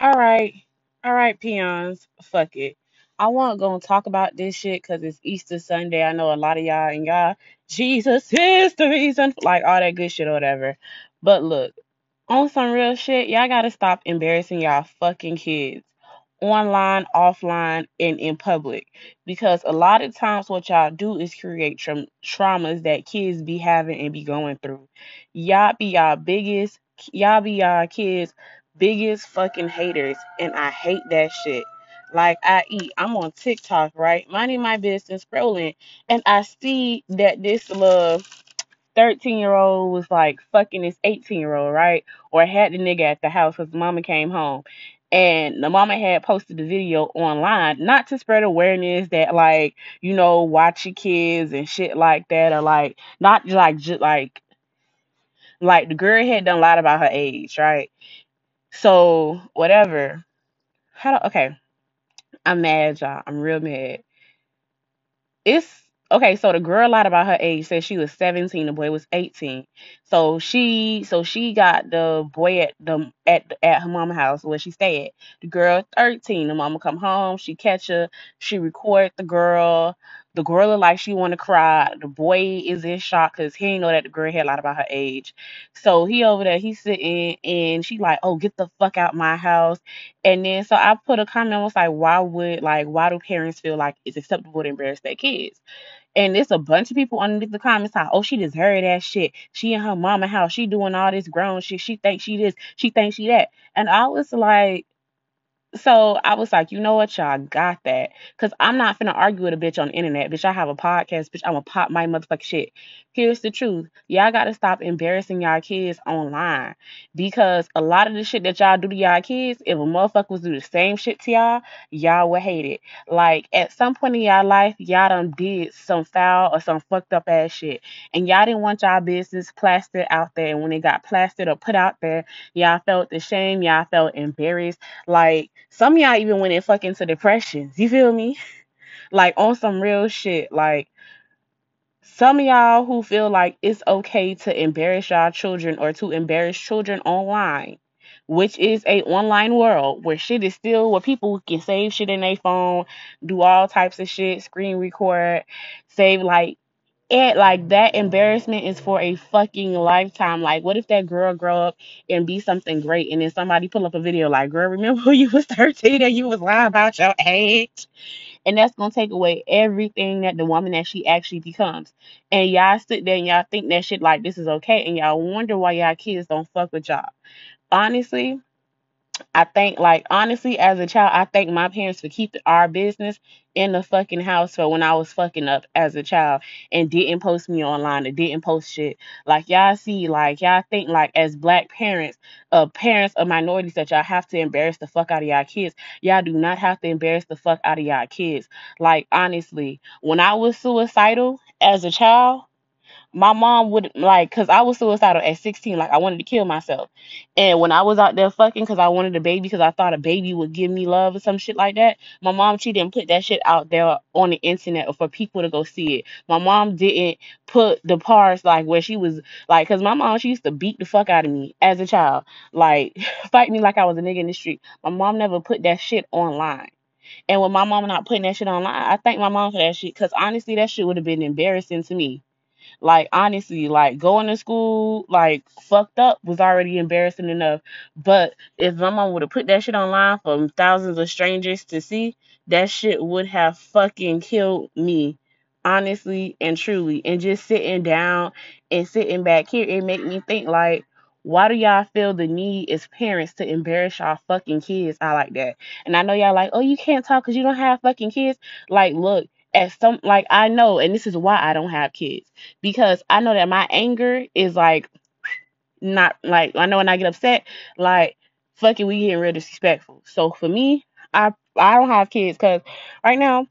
All right. All right, peons. Fuck it. I want to go and talk about this shit because it's Easter Sunday. I know a lot of y'all and y'all, Jesus is the reason, like all that good shit or whatever. But look, on some real shit, y'all gotta stop embarrassing y'all fucking kids online, offline, and in public. Because a lot of times what y'all do is create tra- traumas that kids be having and be going through. Y'all be y'all biggest, y'all be y'all kids' biggest fucking haters. And I hate that shit. Like I eat, I'm on TikTok, right? Minding my business, scrolling, and I see that this little 13 year old was like fucking this 18 year old, right? Or had the nigga at the house because the mama came home. And the mama had posted the video online, not to spread awareness that like, you know, watch your kids and shit like that, or like not like just like like the girl had done a lot about her age, right? So whatever. How do okay. I'm mad, y'all. I'm real mad it's okay so the girl lied about her age said she was 17 the boy was 18 so she so she got the boy at the at at her mama house where she stayed the girl 13 the mama come home she catch her she record the girl the girl like she want to cry the boy is in shock because he ain't know that the girl had lied about her age so he over there he's sitting and she like oh get the fuck out my house and then so I put a comment was like, why would like why do parents feel like it's acceptable to embarrass their kids? And there's a bunch of people underneath the comments like, oh, she heard that shit. She in her mama house, she doing all this grown shit. She thinks she this, she thinks she that. And I was like, so I was like, you know what, y'all got that. Cause I'm not finna argue with a bitch on the internet. Bitch, I have a podcast, bitch. I'm gonna pop my motherfucking shit. Here's the truth. Y'all gotta stop embarrassing y'all kids online. Because a lot of the shit that y'all do to y'all kids, if a motherfucker was do the same shit to y'all, y'all would hate it. Like at some point in y'all life, y'all done did some foul or some fucked up ass shit. And y'all didn't want y'all business plastered out there. And when it got plastered or put out there, y'all felt the shame, y'all felt embarrassed like some of y'all even went in fucking to depressions. You feel me? Like on some real shit. Like some of y'all who feel like it's okay to embarrass y'all children or to embarrass children online, which is a online world where shit is still where people can save shit in their phone, do all types of shit, screen record, save like it like that embarrassment is for a fucking lifetime. Like, what if that girl grow up and be something great, and then somebody pull up a video like, "Girl, remember when you was 13 and you was lying about your age?" And that's gonna take away everything that the woman that she actually becomes. And y'all sit there and y'all think that shit like this is okay, and y'all wonder why y'all kids don't fuck with y'all. Honestly, I think, like, honestly, as a child, I thank my parents for keeping our business in the fucking house for when I was fucking up as a child and didn't post me online and didn't post shit. Like, y'all see, like, y'all think, like, as black parents, uh, parents of minorities, that y'all have to embarrass the fuck out of y'all kids. Y'all do not have to embarrass the fuck out of y'all kids. Like, honestly, when I was suicidal as a child, my mom would like because i was suicidal at 16 like i wanted to kill myself. And when i was out there fucking because i wanted a baby because i thought a baby would give me love or some shit like that my mom she didn't put that shit out there on the internet or for people to go see it. My mom didn't put the parts like where she was like because my mom she used to beat the fuck out of me as a child. Like fight me like i was a nigga in the street. My mom never put that shit online. And with my mom not putting that shit online i thank my mom for that shit because honestly that shit would have been embarrassing to me like honestly, like going to school like fucked up was already embarrassing enough. But if my mom would have put that shit online for thousands of strangers to see, that shit would have fucking killed me. Honestly and truly. And just sitting down and sitting back here, it make me think like why do y'all feel the need as parents to embarrass y'all fucking kids? I like that. And I know y'all like, oh, you can't talk because you don't have fucking kids. Like, look, as some like I know, and this is why I don't have kids because I know that my anger is like not like I know when I get upset, like fucking we getting real disrespectful. So for me, I I don't have kids because right now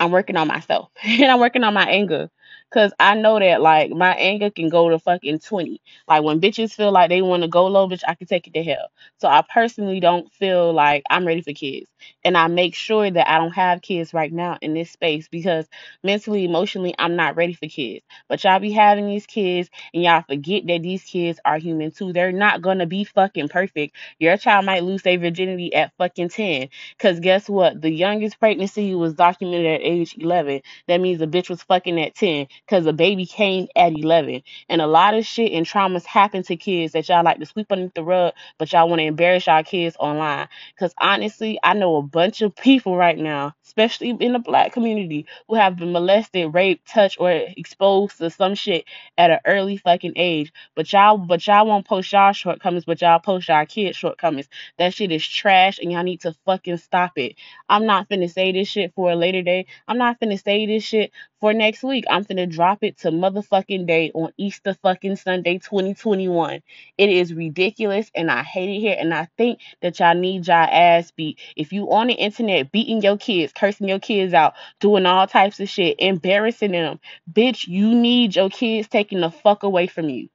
I'm working on myself and I'm working on my anger. Cause I know that like my anger can go to fucking 20. Like when bitches feel like they want to go low, bitch, I can take it to hell. So I personally don't feel like I'm ready for kids. And I make sure that I don't have kids right now in this space because mentally, emotionally, I'm not ready for kids. But y'all be having these kids and y'all forget that these kids are human too. They're not gonna be fucking perfect. Your child might lose their virginity at fucking 10. Cause guess what? The youngest pregnancy was documented at age 11. That means the bitch was fucking at 10 because the baby came at 11. And a lot of shit and traumas happen to kids that y'all like to sweep underneath the rug, but y'all want to embarrass y'all kids online. Because honestly, I know a bunch of people right now, especially in the black community, who have been molested, raped, touched, or exposed to some shit at an early fucking age. But y'all, but y'all won't post y'all shortcomings, but y'all post y'all kids' shortcomings. That shit is trash, and y'all need to fucking stop it. I'm not finna say this shit for a later day. I'm not finna say this shit for next week. I'm gonna drop it to motherfucking day on Easter fucking Sunday 2021. It is ridiculous, and I hate it here. And I think that y'all need y'all ass beat. If you on the internet beating your kids, cursing your kids out, doing all types of shit, embarrassing them, bitch, you need your kids taking the fuck away from you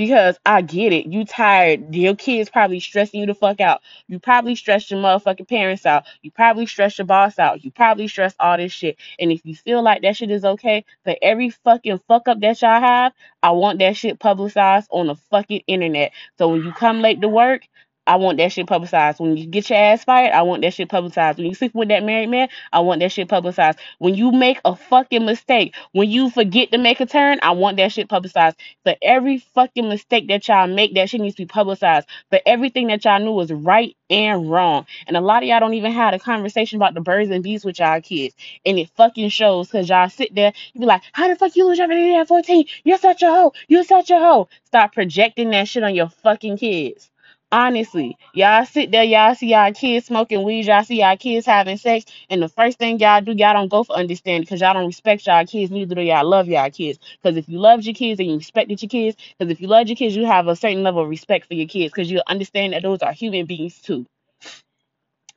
because I get it. You tired. Your kids probably stressing you the fuck out. You probably stress your motherfucking parents out. You probably stress your boss out. You probably stress all this shit. And if you feel like that shit is okay, for every fucking fuck up that y'all have, I want that shit publicized on the fucking internet. So when you come late to work, I want that shit publicized. When you get your ass fired, I want that shit publicized. When you sleep with that married man, I want that shit publicized. When you make a fucking mistake, when you forget to make a turn, I want that shit publicized. For every fucking mistake that y'all make, that shit needs to be publicized. For everything that y'all knew was right and wrong. And a lot of y'all don't even have a conversation about the birds and bees with y'all kids. And it fucking shows because y'all sit there, you be like, how the fuck you lose your virginity at 14? You're such a hoe. You're such a hoe. Stop projecting that shit on your fucking kids. Honestly, y'all sit there, y'all see y'all kids smoking weed, y'all see y'all kids having sex, and the first thing y'all do, y'all don't go for understanding because y'all don't respect y'all kids, neither do y'all love y'all kids. Because if you loved your kids and you respected your kids, because if you loved your kids, you have a certain level of respect for your kids because you understand that those are human beings too.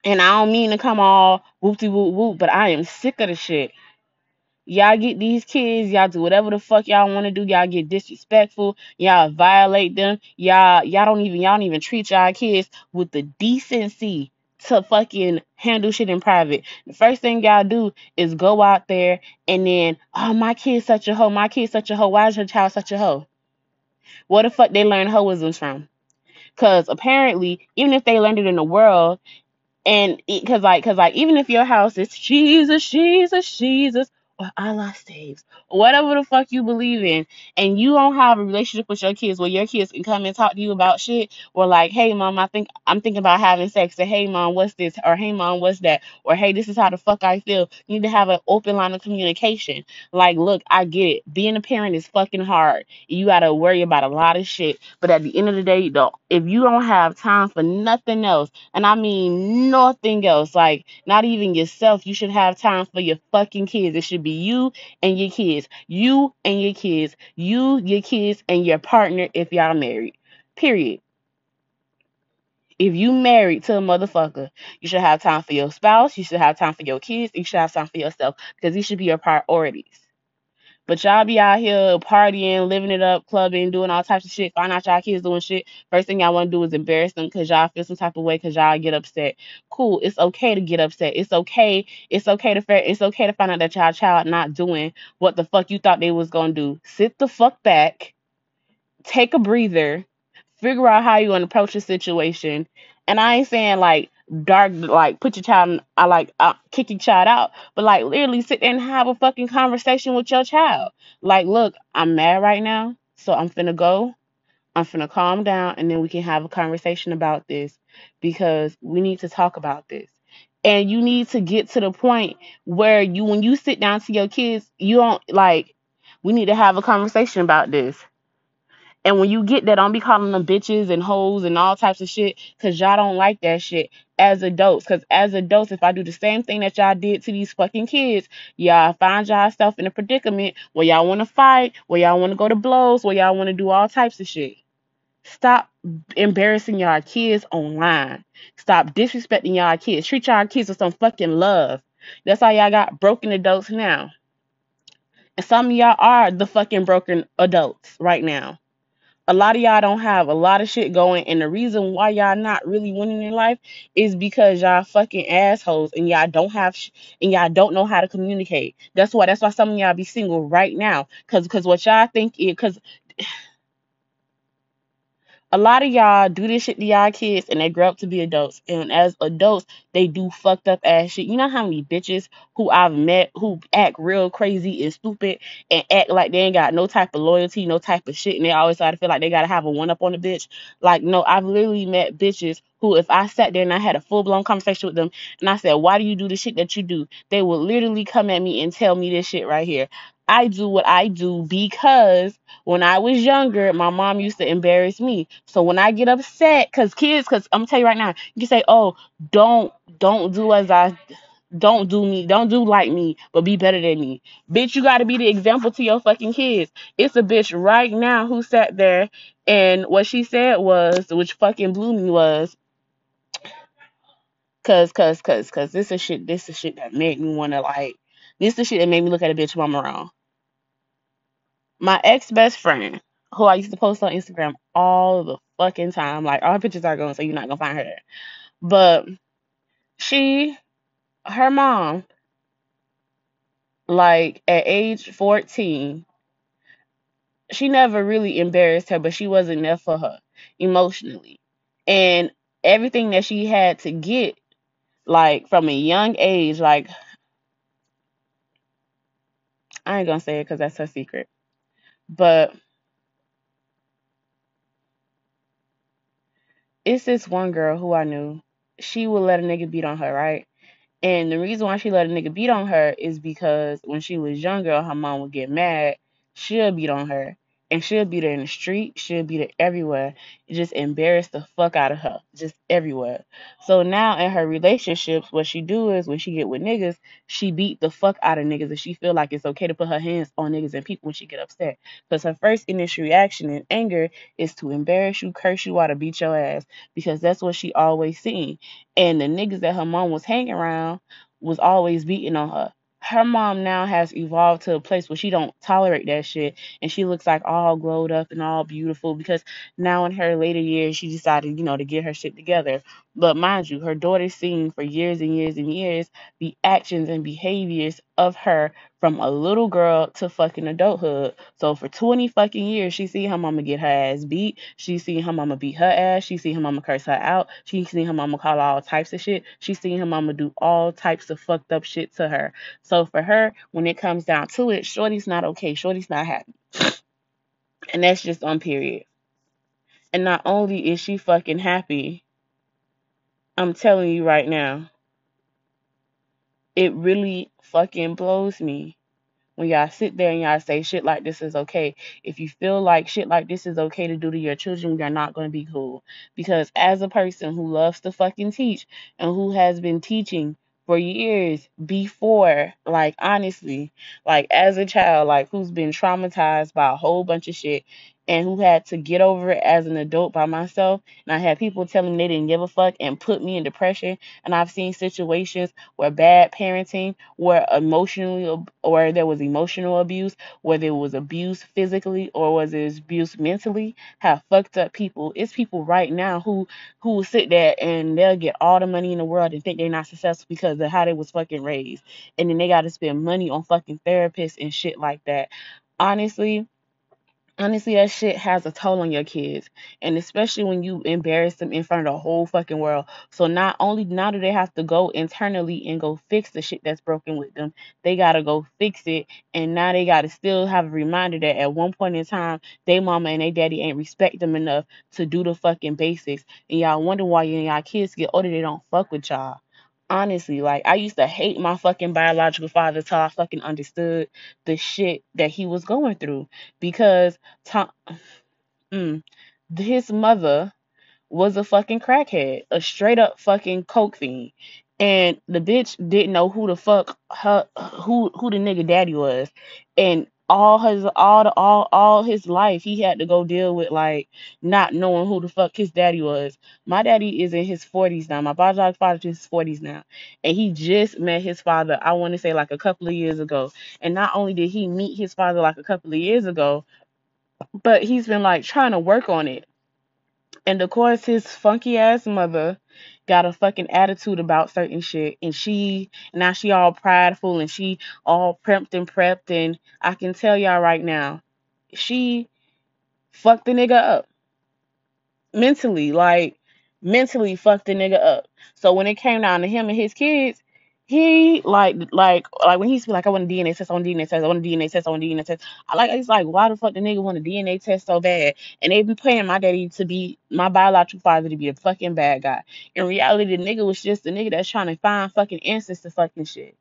And I don't mean to come all whoopty whoop whoop, but I am sick of the shit. Y'all get these kids, y'all do whatever the fuck y'all want to do. Y'all get disrespectful, y'all violate them. Y'all y'all don't even y'all don't even treat y'all kids with the decency to fucking handle shit in private. The first thing y'all do is go out there and then, oh my kid's such a hoe, my kid's such a hoe. Why is your child such a hoe? What the fuck they learn hoisms from? Cause apparently, even if they learned it in the world, and because like because like even if your house is Jesus, Jesus, Jesus, or Allah saves, or whatever the fuck you believe in, and you don't have a relationship with your kids where your kids can come and talk to you about shit, or like, hey mom, I think I'm thinking about having sex, or hey mom, what's this, or hey mom, what's that, or hey, this is how the fuck I feel. You need to have an open line of communication. Like, look, I get it. Being a parent is fucking hard. You gotta worry about a lot of shit, but at the end of the day, though, if you don't have time for nothing else and I mean nothing else. Like, not even yourself. You should have time for your fucking kids. It should be you and your kids. You and your kids. You, your kids, and your partner if y'all married. Period. If you married to a motherfucker, you should have time for your spouse. You should have time for your kids. You should have time for yourself because these should be your priorities. But y'all be out here partying, living it up, clubbing, doing all types of shit. Find out y'all kids doing shit. First thing y'all want to do is embarrass them because y'all feel some type of way because y'all get upset. Cool. It's okay to get upset. It's okay. It's okay to fa- it's okay to find out that y'all child not doing what the fuck you thought they was gonna do. Sit the fuck back, take a breather, figure out how you gonna approach the situation. And I ain't saying like dark like put your child I like uh, kick your child out, but like literally sit there and have a fucking conversation with your child. Like, look, I'm mad right now, so I'm finna go. I'm finna calm down, and then we can have a conversation about this because we need to talk about this. And you need to get to the point where you, when you sit down to your kids, you don't like. We need to have a conversation about this. And when you get that, don't be calling them bitches and hoes and all types of shit because y'all don't like that shit as adults. Because as adults, if I do the same thing that y'all did to these fucking kids, y'all find yourself in a predicament where y'all want to fight, where y'all want to go to blows, where y'all want to do all types of shit. Stop embarrassing y'all kids online. Stop disrespecting y'all kids. Treat y'all kids with some fucking love. That's how y'all got broken adults now. And some of y'all are the fucking broken adults right now. A lot of y'all don't have a lot of shit going, and the reason why y'all not really winning in life is because y'all fucking assholes and y'all don't have sh- and y'all don't know how to communicate. That's why. That's why some of y'all be single right now, cause cause what y'all think is, cause a lot of y'all do this shit to y'all kids and they grow up to be adults. And as adults, they do fucked up ass shit. You know how many bitches who I've met who act real crazy and stupid and act like they ain't got no type of loyalty, no type of shit, and they always try to feel like they gotta have a one up on the bitch. Like, no, I've literally met bitches who, if I sat there and I had a full blown conversation with them and I said, Why do you do the shit that you do? They would literally come at me and tell me this shit right here. I do what I do because when I was younger, my mom used to embarrass me. So when I get upset, cause kids, cause I'm gonna tell you right now, you can say, "Oh, don't don't do as I don't do me, don't do like me, but be better than me." Bitch, you gotta be the example to your fucking kids. It's a bitch right now who sat there and what she said was, which fucking blew me was, cause cause cause cause this is shit, this is shit that made me wanna like, this is shit that made me look at a bitch mama wrong. my ex best friend, who I used to post on Instagram all the fucking time, like all her pictures are going, so you're not gonna find her. But she, her mom, like at age 14, she never really embarrassed her, but she wasn't there for her emotionally. And everything that she had to get, like from a young age, like I ain't gonna say it because that's her secret, but it's this one girl who I knew. She would let a nigga beat on her, right? And the reason why she let a nigga beat on her is because when she was younger, her mom would get mad. She'll beat on her. And she'll be there in the street. She'll be there everywhere. It just embarrass the fuck out of her. Just everywhere. So now in her relationships, what she do is when she get with niggas, she beat the fuck out of niggas and she feel like it's okay to put her hands on niggas and people when she get upset. Because her first initial reaction in anger is to embarrass you, curse you out, or beat your ass. Because that's what she always seen and the niggas that her mom was hanging around was always beating on her. Her mom now has evolved to a place where she don't tolerate that shit and she looks like all glowed up and all beautiful because now in her later years she decided, you know, to get her shit together. But mind you, her daughter's seen for years and years and years the actions and behaviors of her from a little girl to fucking adulthood. So for 20 fucking years, she seen her mama get her ass beat. She seen her mama beat her ass. She seen her mama curse her out. She seen her mama call all types of shit. She seen her mama do all types of fucked up shit to her. So for her, when it comes down to it, Shorty's not okay. Shorty's not happy. And that's just on period. And not only is she fucking happy, I'm telling you right now, it really fucking blows me when y'all sit there and y'all say shit like this is okay. If you feel like shit like this is okay to do to your children, you're not going to be cool. Because as a person who loves to fucking teach and who has been teaching for years before, like honestly, like as a child, like who's been traumatized by a whole bunch of shit and who had to get over it as an adult by myself. And I had people telling me they didn't give a fuck and put me in depression. And I've seen situations where bad parenting, where emotionally, or there was emotional abuse, where there was abuse physically, or was it abuse mentally, have fucked up people. It's people right now who who will sit there and they'll get all the money in the world and think they're not successful because of how they was fucking raised, and then they got to spend money on fucking therapists and shit like that. Honestly, honestly that shit has a toll on your kids and especially when you embarrass them in front of the whole fucking world. So not only now do they have to go internally and go fix the shit that's broken with them they gotta go fix it and now they gotta still have a reminder that at one point in time they mama and they daddy ain't respect them enough to do the fucking basics. And y'all wonder why y'all kids get older they don't fuck with y'all honestly like i used to hate my fucking biological father till i fucking understood the shit that he was going through. Because Tom, mm, his mother was a fucking crackhead, a straight up fucking coke fiend, and the bitch didn't know who the fuck her who who the nigga daddy was, and all his all the all all his life he had to go deal with like not knowing who the fuck his daddy was. My daddy is in his forties now. My biological father is in his forties now. And he just met his father, I want to say like a couple of years ago. And not only did he meet his father like a couple of years ago, but he's been like trying to work on it. And of course his funky ass mother got a fucking attitude about certain shit. And she now she all prideful and she all prepped and prepped. And I can tell y'all right now she fucked the nigga up. Mentally, like mentally fucked the nigga up. So when it came down to him and his kids, he like like like when he's like, I want a DNA test, I want a DNA test, I want a DNA test, I want a DNA test. I like it's like why the fuck the nigga want a DNA test so bad? And they've been playing my daddy to be my biological father to be a fucking bad guy. In reality, the nigga was just a nigga that's trying to find fucking answers to fucking shit.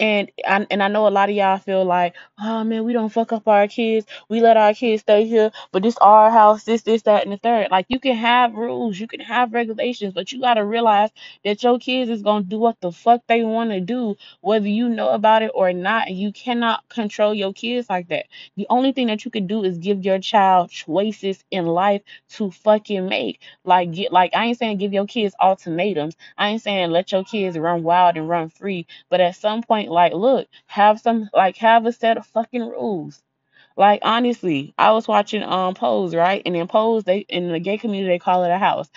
And I and I know a lot of y'all feel like, oh man, we don't fuck up our kids. We let our kids stay here, but this our house, this, this, that, and the third. Like you can have rules, you can have regulations, but you gotta realize that your kids is gonna do what the fuck they wanna do, whether you know about it or not. You cannot control your kids like that. The only thing that you can do is give your child choices in life to fucking make. Like get like I ain't saying give your kids ultimatums. I ain't saying let your kids run wild and run free but at some point, like, look, have some, like, have a set of fucking rules. Like honestly, I was watching um Pose, right? And in Pose, they in the gay community they call it a house.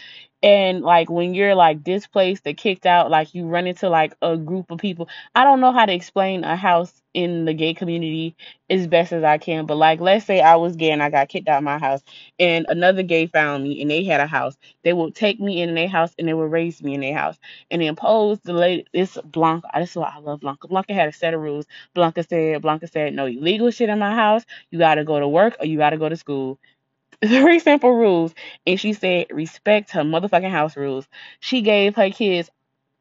And like when you're like displaced or kicked out, like you run into like a group of people. I don't know how to explain a house in the gay community as best as I can, but like let's say I was gay and I got kicked out of my house and another gay found me and they had a house. They would take me in their house and they would raise me in their house. And then Pose, the lady this Blanca, this is why I love Blanca. Blanca had a set of rules. Blanca said, Blanca said, no illegal shit in my house you got to go to work or you got to go to school. Very simple rules. And she said, respect her motherfucking house rules. She gave her kids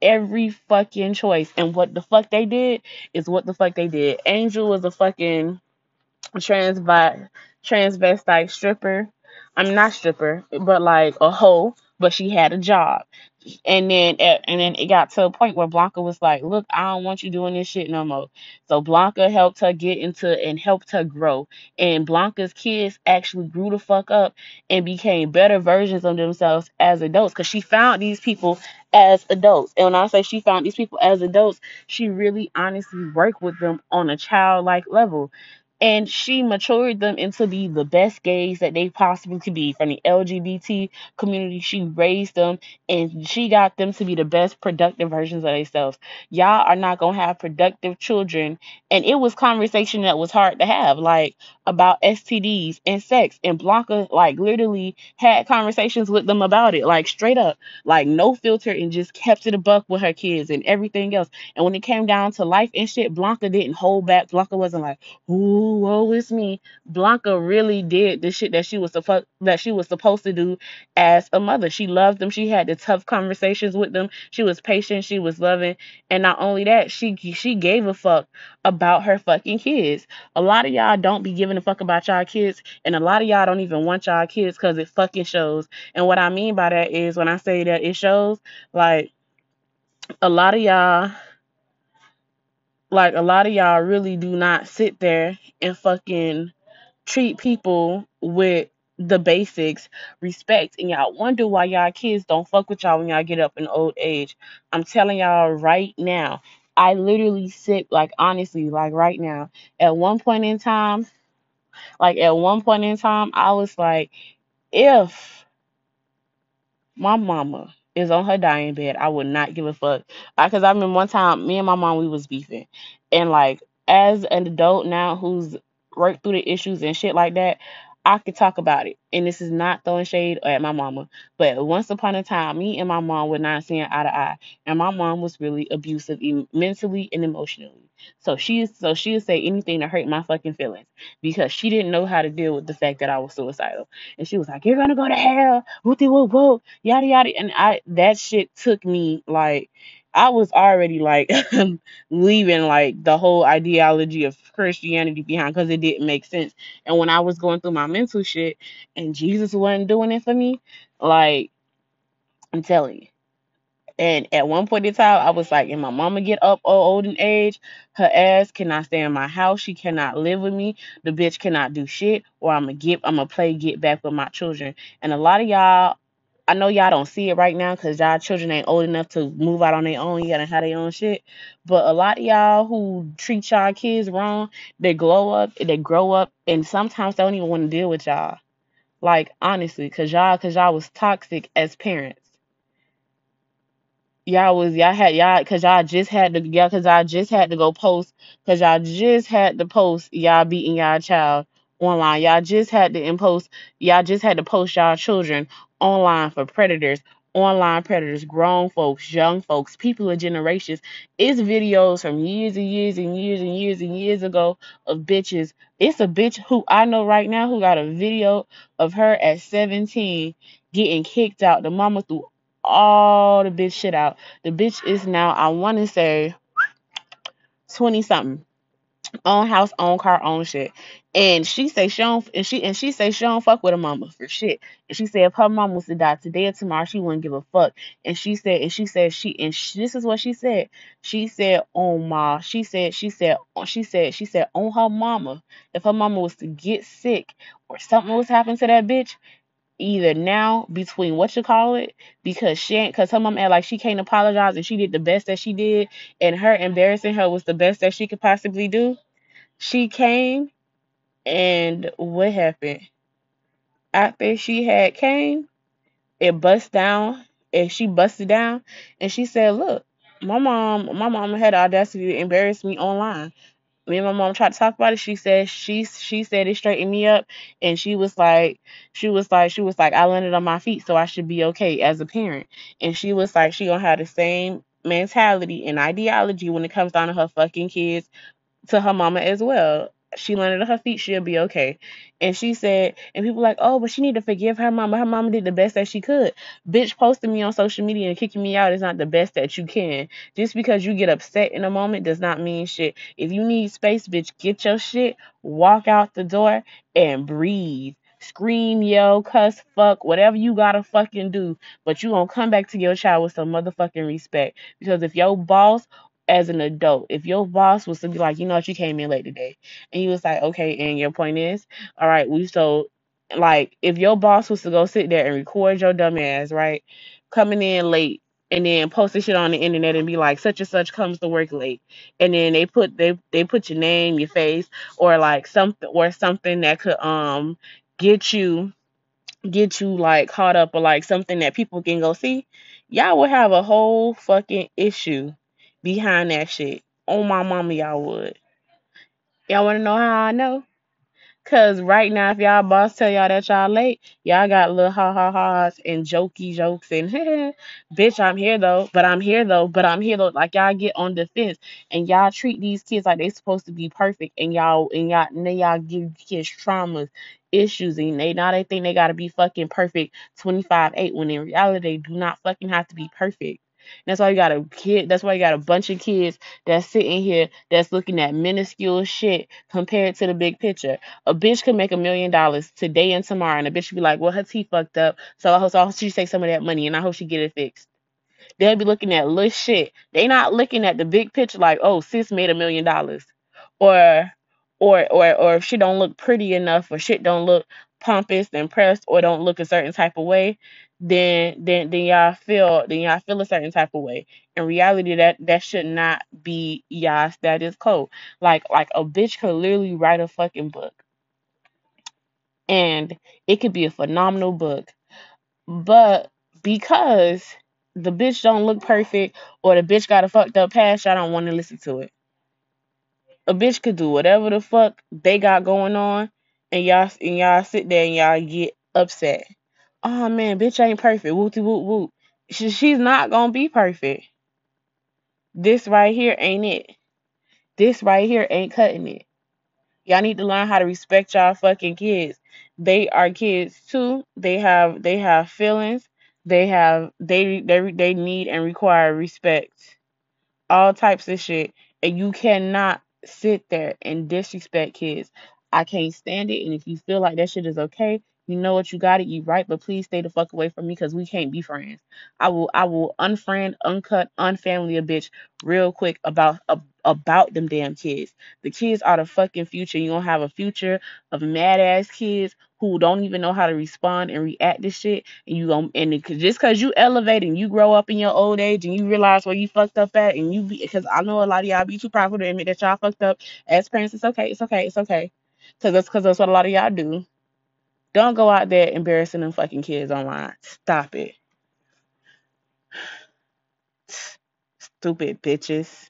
every fucking choice. And what the fuck they did is what the fuck they did. Angel was a fucking transvi- transvestite stripper. I'm not stripper, but like a hoe, but she had a job. And then and then it got to a point where Blanca was like, "Look, I don't want you doing this shit no more." So Blanca helped her get into and helped her grow. And Blanca's kids actually grew the fuck up and became better versions of themselves as adults because she found these people as adults. And when I say she found these people as adults, she really honestly worked with them on a childlike level and she matured them into be the best gays that they possibly could be from the LGBT community. She raised them and she got them to be the best productive versions of themselves. Y'all are not gonna have productive children. And it was conversation that was hard to have, like about STDs and sex. And Blanca like literally had conversations with them about it, like straight up, like no filter and just kept it a buck with her kids and everything else. And when it came down to life and shit, Blanca didn't hold back. Blanca wasn't like Ooh, woe is me. Blanca really did the shit that she was supposed that she was supposed to do as a mother. She loved them. She had the tough conversations with them. She was patient. She was loving. And not only that, she she gave a fuck about her fucking kids. A lot of y'all don't be giving a fuck about y'all kids, and a lot of y'all don't even want y'all kids because it fucking shows. And what I mean by that is when I say that it shows, like a lot of y'all like a lot of y'all really do not sit there and fucking treat people with the basics, respect, and y'all wonder why y'all kids don't fuck with y'all when y'all get up in old age. I'm telling y'all right now. I literally sit like honestly, like right now. At one point in time, like at one point in time, I was like, if my mama is on her dying bed, I would not give a fuck. I, I remember one time, me and my mom, we was beefing, and like as an adult now who's worked through the issues and shit like that, I could talk about it. And this is not throwing shade at my mama, but once upon a time, me and my mom were not seeing eye to eye, and my mom was really abusive, mentally and emotionally. So she, so she would say anything to hurt my fucking feelings because she didn't know how to deal with the fact that I was suicidal. And she was like, "You're gonna go to hell, whoopty whoop whoop, yada yada." And I, that shit took me like. I was already like leaving like the whole ideology of Christianity behind because it didn't make sense. And when I was going through my mental shit and Jesus wasn't doing it for me, like I'm telling you. And at one point in time, I was like, if my mama get up old in age, her ass cannot stay in my house. She cannot live with me. The bitch cannot do shit. Or I'm gonna get, I'm gonna play get back with my children. And a lot of y'all, I know y'all don't see it right now because y'all children ain't old enough to move out on their own. You gotta have their own shit. But a lot of y'all who treat y'all kids wrong, they grow up, they grow up, and sometimes they don't even want to deal with y'all. Like honestly, cause y'all, cause y'all was toxic as parents y'all was y'all had y'all because y'all just had to y'all because I just had to go post because y'all just had to post y'all beating y'all child online. Y'all just had to impose y'all just had to post y'all children online for predators, online predators, grown folks, young folks, people of generations. It's videos from years and years and years and years and years ago of bitches. It's a bitch who I know right now who got a video of her at 17 getting kicked out. The mama threw all the bitch shit out. The bitch is now, I want to say, 20 something. Own house, own car, own shit. And she say she don't and she and she say she don't fuck with her mama for shit. And she said if her mom was to die today or tomorrow, she wouldn't give a fuck. And she said and she said she and she, this is what she said. She said, "Oh ma," she said she said she said she said on her mama. If her mama was to get sick or something was happening to that bitch, either now between what you call it because she ain't because her mom act like she can't apologize and she did the best that she did and her embarrassing her was the best that she could possibly do she came and what happened? After she had came it bust down and she busted down and she said look my mom my mom had audacity to embarrass me online me and my mom tried to talk about it. She said she she said it straightened me up, and she was like she was like she was like I landed on my feet, so I should be okay as a parent. And she was like she gonna have the same mentality and ideology when it comes down to her fucking kids to her mama as well. She landed on her feet, she'll be okay. And she said, and people like, oh, but she need to forgive her mama. Her mama did the best that she could. Bitch posting me on social media and kicking me out is not the best that you can. Just because you get upset in a moment does not mean shit. If you need space, bitch, get your shit, walk out the door, and breathe. Scream, yell, cuss, fuck, whatever you gotta fucking do. But you gonna come back to your child with some motherfucking respect. Because if your boss as an adult, if your boss was to be like, you know what, you came in late today, and you was like, okay, and your point is, all right, we so like if your boss was to go sit there and record your dumb ass, right, coming in late and then post this shit on the internet and be like such and such comes to work late and then they put they they put your name your face or like something or something that could um get you get you like caught up or like something that people can go see, y'all would have a whole fucking issue behind that shit. On my mama, y'all would. Y'all wanna know how I know? Cause right now, if y'all boss tell y'all that y'all late, y'all got little ha ha ha's and jokey jokes and bitch, I'm here though, but I'm here though, but I'm here though. Like y'all get on defense and y'all treat these kids like they supposed to be perfect and y'all and y'all and then y'all give kids traumas, issues, and they now they think they gotta be fucking perfect 25 8 when in reality they do not fucking have to be perfect. That's why you got a kid. That's why you got a bunch of kids that's sitting here that's looking at minuscule shit compared to the big picture. A bitch could make a million dollars today and tomorrow, and a bitch would be like, "Well, her teeth fucked up, so I hope, so I hope she take some of that money, and I hope she get it fixed." They'll be looking at little shit. They not looking at the big picture, like, "Oh, sis made a million dollars," or, or, or, or if she don't look pretty enough, or shit don't look pompous and pressed, or don't look a certain type of way, then, then, then y'all feel, then y'all feel a certain type of way. In reality, that that should not be y'all status quo. Like, like a bitch could literally write a fucking book and it could be a phenomenal book. But because the bitch don't look perfect or the bitch got a fucked up past, I don't want to listen to it. A bitch could do whatever the fuck they got going on, and y'all and y'all sit there and y'all get upset. Oh man, bitch ain't perfect. Wooty woot woot. She, she's not gonna be perfect. This right here ain't it. This right here ain't cutting it. Y'all need to learn how to respect y'all fucking kids. They are kids too. They have they have feelings. They have they they they need and require respect. All types of shit. And you cannot sit there and disrespect kids. I can't stand it. And if you feel like that shit is okay, You know what? You gotta eat right, but please stay the fuck away from me because we can't be friends. I will I will unfriend, uncut, unfamily a bitch real quick about ab- about them damn kids. The kids are the fucking future. You gonna have a future of mad ass kids who don't even know how to respond and react to shit. And you gonna and it, just cause you elevate and you grow up in your old age and you realize where you fucked up at and you be because I know a lot of y'all be too proud to admit that y'all fucked up as parents. It's okay. It's okay. It's okay. Cause that's cause that's what a lot of y'all do don't go out there embarrassing them fucking kids online. Stop it. Stupid bitches.